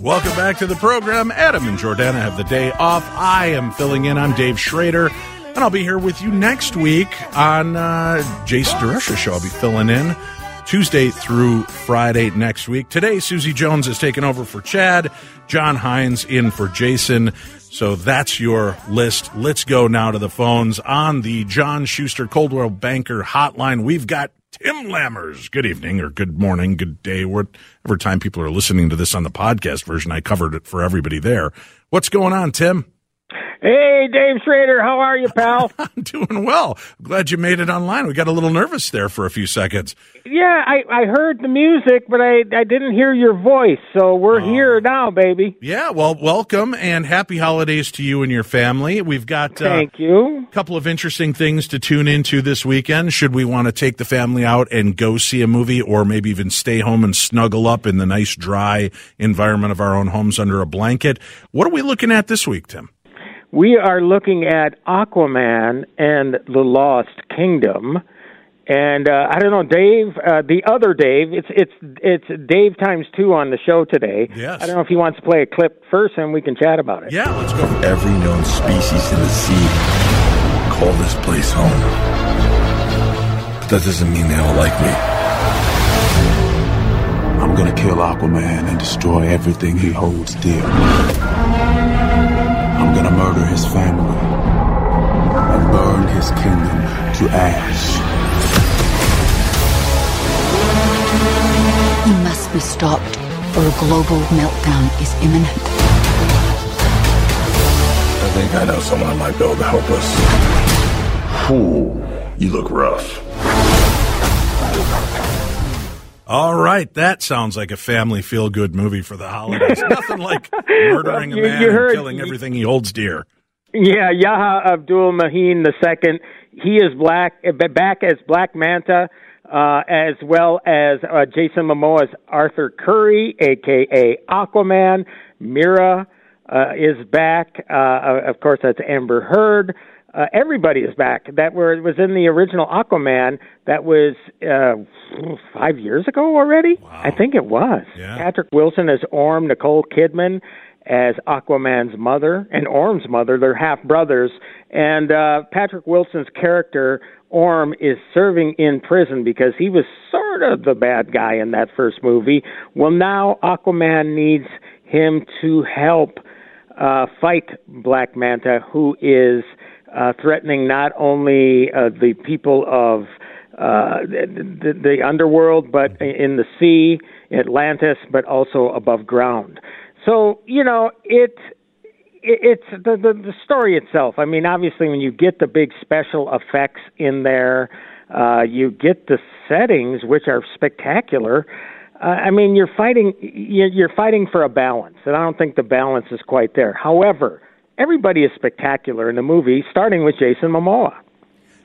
Welcome back to the program. Adam and Jordana have the day off. I am filling in. I'm Dave Schrader, and I'll be here with you next week on uh, Jason DeRusha show. I'll be filling in Tuesday through Friday next week. Today, Susie Jones is taking over for Chad. John Hines in for Jason. So that's your list. Let's go now to the phones on the John Schuster Coldwell Banker hotline. We've got Tim Lammers. Good evening or good morning, good day, whatever time people are listening to this on the podcast version. I covered it for everybody there. What's going on, Tim? Hey, Dave Schrader, how are you, pal? I'm doing well. Glad you made it online. We got a little nervous there for a few seconds. Yeah, I, I heard the music, but I, I didn't hear your voice, so we're oh. here now, baby. Yeah, well, welcome and happy holidays to you and your family. We've got uh, thank you a couple of interesting things to tune into this weekend. Should we want to take the family out and go see a movie, or maybe even stay home and snuggle up in the nice, dry environment of our own homes under a blanket? What are we looking at this week, Tim? We are looking at Aquaman and the Lost Kingdom. And uh, I don't know, Dave, uh, the other Dave. It's it's it's Dave times two on the show today. Yes. I don't know if he wants to play a clip first, and we can chat about it. Yeah, let's go. Every known species in the sea call this place home. But that doesn't mean they all like me. I'm gonna kill Aquaman and destroy everything he holds dear. I'm murder his family and burn his kingdom to ash. He must be stopped, or a global meltdown is imminent. I think I know someone might be able to help us. Ooh, you look rough. All right, that sounds like a family feel good movie for the holidays. Nothing like murdering you, a man heard, and killing everything he holds dear. Yeah, Yahya Abdul the second. He is black back as Black Manta, uh, as well as uh, Jason Momoa's Arthur Curry, aka Aquaman. Mira uh, is back. Uh, of course, that's Amber Heard uh, everybody is back. That were was in the original Aquaman. That was uh, five years ago already. Wow. I think it was. Yeah. Patrick Wilson as Orm, Nicole Kidman as Aquaman's mother, and Orm's mother. They're half brothers. And uh, Patrick Wilson's character Orm is serving in prison because he was sort of the bad guy in that first movie. Well, now Aquaman needs him to help uh, fight Black Manta, who is uh, threatening not only uh, the people of uh, the, the underworld, but in the sea, Atlantis, but also above ground. So you know it. It's the, the the story itself. I mean, obviously, when you get the big special effects in there, uh, you get the settings, which are spectacular. Uh, I mean, you're fighting you're fighting for a balance, and I don't think the balance is quite there. However, everybody is spectacular in the movie, starting with Jason Momoa.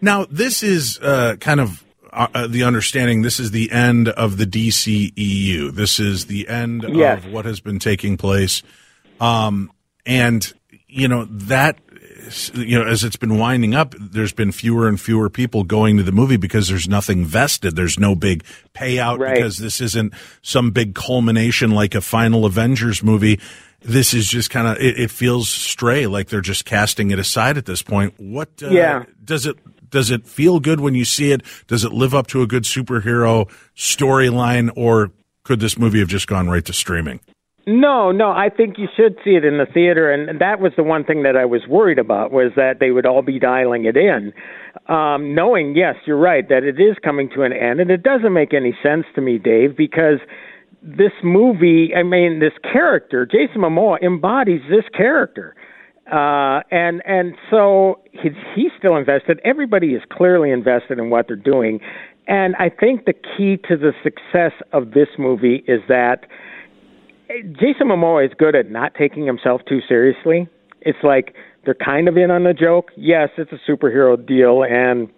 Now, this is uh, kind of uh, uh the understanding. This is the end of the DCEU. This is the end yes. of what has been taking place, um, and you know that you know, as it's been winding up, there's been fewer and fewer people going to the movie because there's nothing vested. There's no big payout right. because this isn't some big culmination like a final Avengers movie this is just kind of it, it, feels stray like they're just casting it aside at this point. What uh, yeah. does it does it feel good when you see it? Does it live up to a good superhero storyline or could this movie have just gone right to streaming? No, no, I think you should see it in the theater, and that was the one thing that I was worried about was that they would all be dialing it in, um, knowing, yes, you're right, that it is coming to an end, and it doesn't make any sense to me, Dave, because this movie, I mean, this character, Jason Momoa embodies this character. Uh, and and so he's, he's still invested. Everybody is clearly invested in what they're doing, and I think the key to the success of this movie is that Jason Momoa is good at not taking himself too seriously. It's like they're kind of in on the joke. Yes, it's a superhero deal, and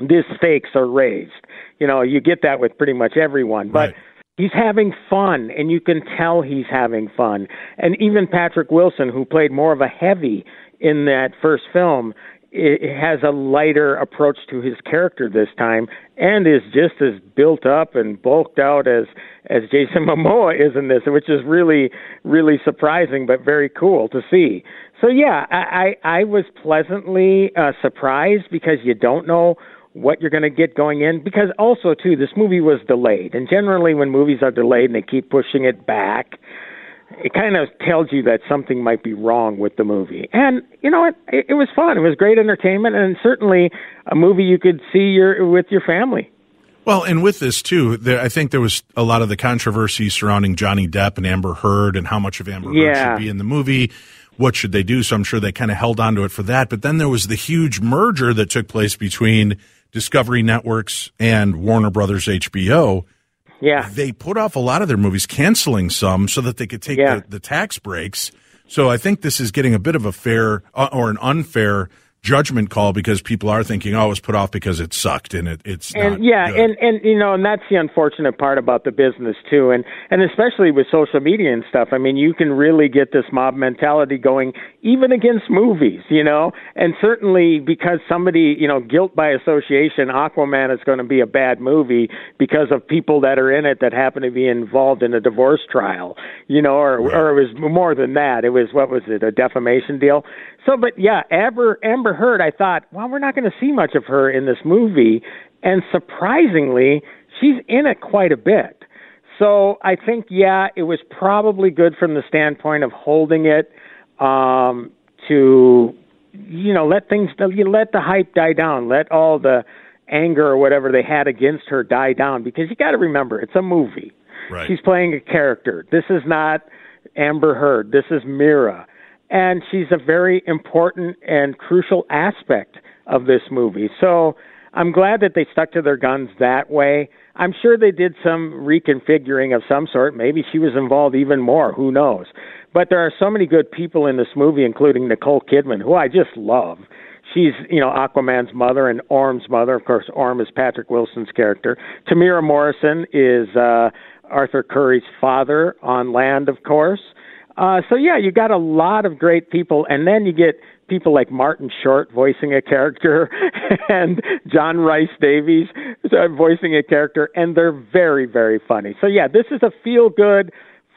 these stakes are raised. You know, you get that with pretty much everyone, but. Right. He's having fun, and you can tell he's having fun. And even Patrick Wilson, who played more of a heavy in that first film, has a lighter approach to his character this time and is just as built up and bulked out as as Jason Momoa is in this, which is really really surprising but very cool to see. So yeah, I I, I was pleasantly uh, surprised because you don't know what you're going to get going in because also too this movie was delayed and generally when movies are delayed and they keep pushing it back it kind of tells you that something might be wrong with the movie. And you know what? It, it was fun. It was great entertainment, and certainly a movie you could see your with your family. Well, and with this too, there, I think there was a lot of the controversy surrounding Johnny Depp and Amber Heard, and how much of Amber Heard should be in the movie. What should they do? So I'm sure they kind of held on to it for that. But then there was the huge merger that took place between Discovery Networks and Warner Brothers HBO. Yeah, They put off a lot of their movies, canceling some so that they could take Yeah. the, the tax breaks. So I think this is getting a bit of a fair uh, or an unfair judgment call because people are thinking, oh, it was put off because it sucked and it, it's not and yeah, good. and and you know, and that's the unfortunate part about the business too, and and especially with social media and stuff. I mean, you can really get this mob mentality going even against movies, you know, and certainly because somebody, you know, guilt by association, Aquaman is going to be a bad movie because of people that are in it that happen to be involved in a divorce trial, you know, or or it was more than that. It was what was it, a defamation deal? So, but yeah, Amber Amber Heard, I thought, well, we're not going to see much of her in this movie, and surprisingly, she's in it quite a bit. So I think, yeah, it was probably good from the standpoint of holding it um, to, you know, let things, you let the hype die down, let all the anger or whatever they had against her die down, because you got to remember, it's a movie. Right. She's playing a character. This is not Amber Heard. This is Mira. And she's a very important and crucial aspect of this movie. So I'm glad that they stuck to their guns that way. I'm sure they did some reconfiguring of some sort. Maybe she was involved even more. Who knows? But there are so many good people in this movie, including Nicole Kidman, who I just love. She's, you know, Aquaman's mother and Orm's mother. Of course, Orm is Patrick Wilson's character. Temuera Morrison is uh, Arthur Curry's father on land, of course. Uh, so yeah, you got a lot of great people, and then you get people like Martin Short voicing a character, and John Rice Davies uh, voicing a character, and they're very, very funny. So yeah, this is a feel-good,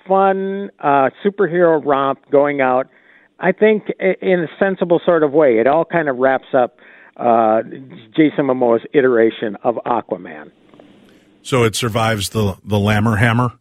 fun uh, superhero romp going out. I think in a sensible sort of way. It all kind of wraps up uh, Jason Momoa's iteration of Aquaman. so it survives the the Lammer Hammer.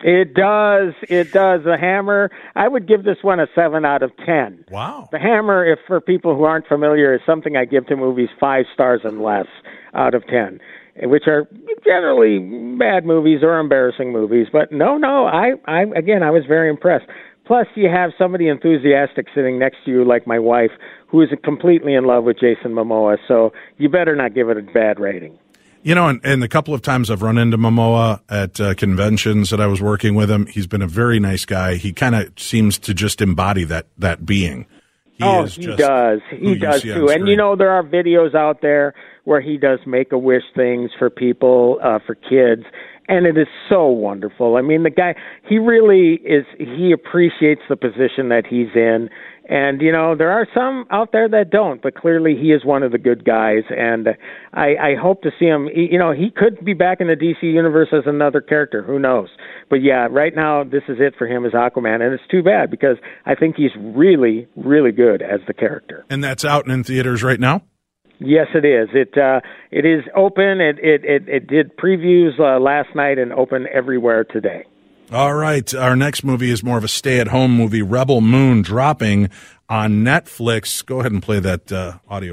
It does. It does. The Hammer. I would give this one a seven out of ten. Wow. The Hammer, if for people who aren't familiar, is something I give to movies five stars and less out of ten, which are generally bad movies or embarrassing movies. But no, no, I, I again, I was very impressed. Plus, you have somebody enthusiastic sitting next to you, like my wife, who is completely in love with Jason Momoa. So you better not give it a bad rating. You know, and, and the couple of times I've run into Momoa at uh, conventions that I was working with him, he's been a very nice guy. He kind of seems to just embody that that being. He oh, is he just does. He does too. And you know, there are videos out there where he does make a wish things for people, uh, for kids, and it is so wonderful. I mean, the guy, he really is. He appreciates the position that he's in. And you know there are some out there that don't, but clearly he is one of the good guys, and I, I hope to see him. You know he could be back in the DC universe as another character. Who knows? But yeah, right now this is it for him as Aquaman, and it's too bad because I think he's really, really good as the character. and that's out and in theaters right now. Yes, it is. It uh, it is open. It it it, it did previews uh, last night and open everywhere today. All right, our next movie is more of a stay-at-home movie, Rebel Moon, dropping on Netflix. Go ahead and play that uh, audio.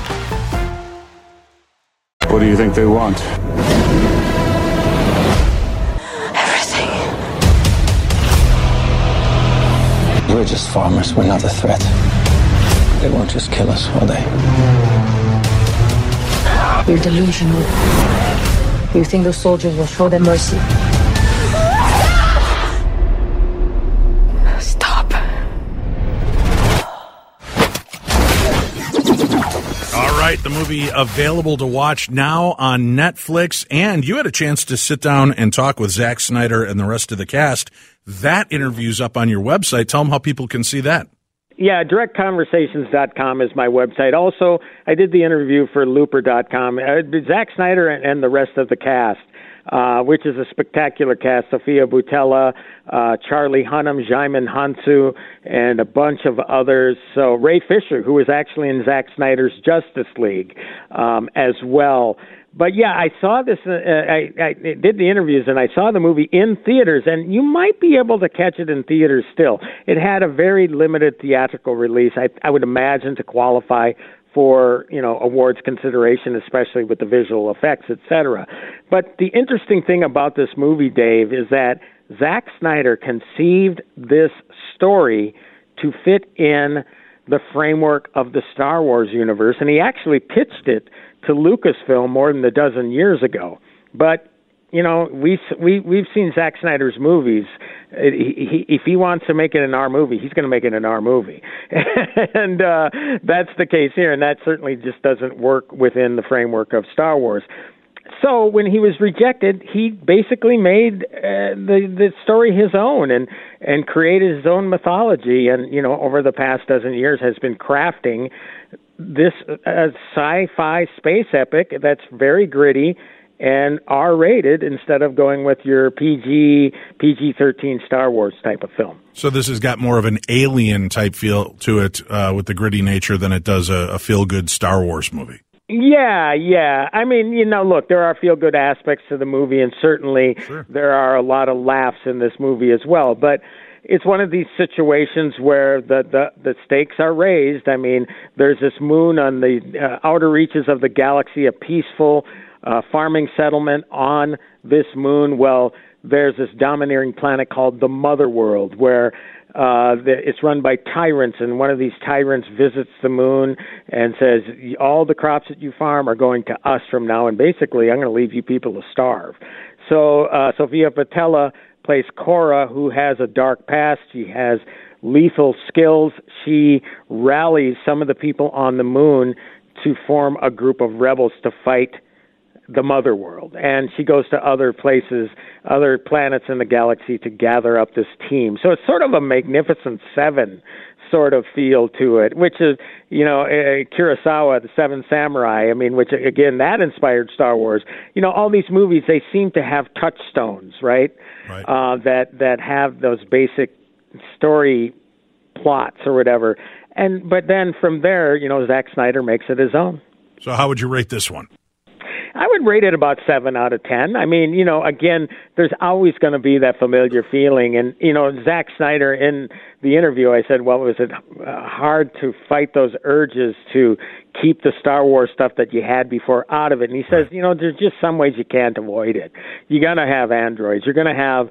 What do you think they want? Everything. We're just farmers. We're not a threat. They won't just kill us, will they? You're delusional. You think those soldiers will show them mercy? The movie available to watch now on Netflix. And you had a chance to sit down and talk with Zack Snyder and the rest of the cast. That interview's up on your website. Tell them how people can see that. Yeah, directconversations.com is my website. Also, I did the interview for looper.com. Uh, Zack Snyder and the rest of the cast, uh, which is a spectacular cast. Sofia Boutella, uh, Charlie Hunnam, Djimon Hounsou, and a bunch of others. So Ray Fisher, who was actually in Zack Snyder's Justice League um, as well but yeah, I saw this. Uh, I, I did the interviews and I saw the movie in theaters, and you might be able to catch it in theaters still. It had a very limited theatrical release. I, I would imagine to qualify for you know awards consideration, especially with the visual effects, etc. But the interesting thing about this movie, Dave, is that Zack Snyder conceived this story to fit in the framework of the Star Wars universe, and he actually pitched it to Lucasfilm more than a dozen years ago. But you know, we we we've seen Zack Snyder's movies. He, he, if he wants to make it an R movie, he's going to make it an R movie, and uh, that's the case here. And that certainly just doesn't work within the framework of Star Wars. So when he was rejected, he basically made uh, the the story his own and and created his own mythology. And you know, over the past dozen years, has been crafting this uh, sci-fi space epic that's very gritty and R-rated instead of going with your PG PG-13 Star Wars type of film. So this has got more of an alien type feel to it uh, with the gritty nature than it does a, a feel-good Star Wars movie. Yeah, yeah. I mean, you know, look, there are feel good aspects to the movie, and certainly sure. there are a lot of laughs in this movie as well. But it's one of these situations where the, the, the stakes are raised. I mean, there's this moon on the uh, outer reaches of the galaxy, a peaceful uh, farming settlement on this moon. Well, there's this domineering planet called the Mother World, where uh, it's run by tyrants, and one of these tyrants visits the moon and says, "All the crops that you farm are going to us from now, and basically, I'm going to leave you people to starve." So uh, Sofia Boutella plays Cora, who has a dark past. She has lethal skills. She rallies some of the people on the moon to form a group of rebels to fight the mother world. And she goes to other places, other planets in the galaxy to gather up this team. So it's sort of a magnificent seven sort of feel to it, which is, you know, uh, Kurosawa, the Seven Samurai. I mean, which again that inspired Star Wars. You know, all these movies they seem to have touchstones, right? Right. Uh, that that have those basic story plots or whatever. And but then from there, you know, Zack Snyder makes it his own. So how would you rate this one? I would rate it about seven out of ten. I mean, you know, again, there's always going to be that familiar feeling, and you know, Zack Snyder in the interview, I said, well, was it uh, hard to fight those urges to keep the Star Wars stuff that you had before out of it? And he says, you know, there's just some ways you can't avoid it. You're going to have androids. You're going to have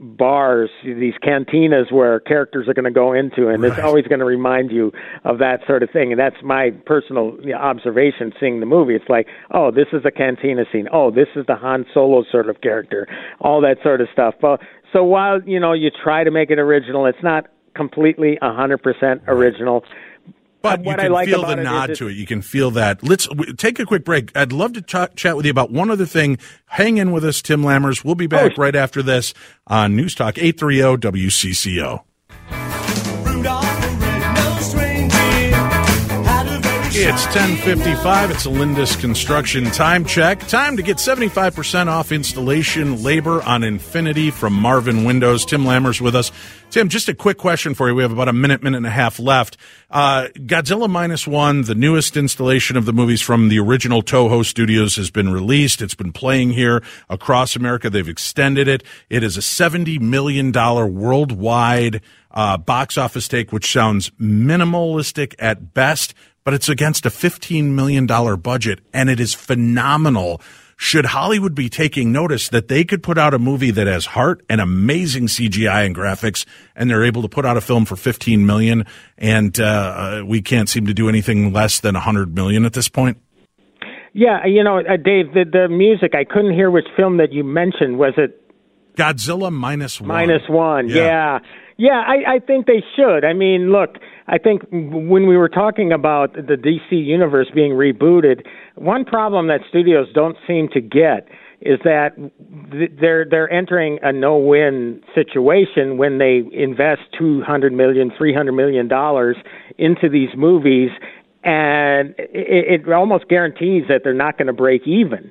bars, these cantinas where characters are going to go into, and right. it's always going to remind you of that sort of thing. And that's my personal observation seeing the movie. It's like, oh, this is a cantina scene. Oh, this is the Han Solo sort of character. All that sort of stuff. But so while you know you try to make it original, it's not completely 100% original. But what you can like feel the nod to it. You can feel that. Let's take a quick break. I'd love to ch- chat with you about one other thing. Hang in with us, Tim Lammers. We'll be back oh, right after this on News Talk 830 WCCO. It's 1055. It's a Lindus Construction time check. Time to get 75% off installation labor on Infinity from Marvin Windows. Tim Lammers with us. Tim, just a quick question for you. We have about a minute, minute and a half left. Uh, Godzilla Minus One, the newest installation of the movies from the original Toho studios has been released. It's been playing here across America. They've extended it. It is a $70 million worldwide uh, box office take, which sounds minimalistic at best, but it's against a $15 million budget, and it is phenomenal. Should Hollywood be taking notice that they could put out a movie that has heart and amazing CGI and graphics, and they're able to put out a film for 15 million, and uh, we can't seem to do anything less than 100 million at this point? Yeah, you know, uh, Dave, the, the music, I couldn't hear which film that you mentioned. Was it Godzilla minus one? Minus one, Yeah. yeah. Yeah, I, I think they should. I mean, look, I think when we were talking about the DC universe being rebooted, one problem that studios don't seem to get is that they're they're entering a no-win situation when they invest two hundred million, three hundred million dollars into these movies, and it, it almost guarantees that they're not going to break even.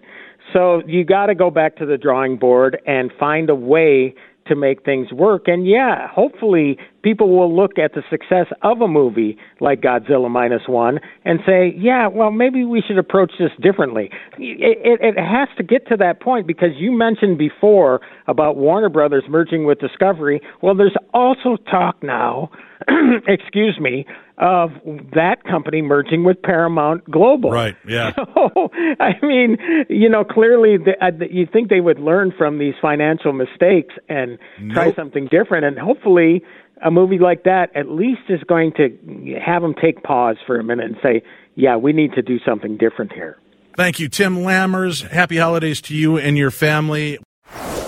So you got to go back to the drawing board and find a way to make things work. And yeah, hopefully people will look at the success of a movie like Godzilla minus one and say, yeah, well, maybe we should approach this differently. It, it, it has to get to that point because you mentioned before about Warner Brothers merging with Discovery. Well, there's also talk now, excuse me, of that company merging with Paramount Global. Right, yeah. So, I mean, you know, clearly the, uh, you think they would learn from these financial mistakes and try something different, and hopefully a movie like that at least is going to have them take pause for a minute and say, yeah, we need to do something different here. Thank you, Tim Lammers. Happy holidays to you and your family.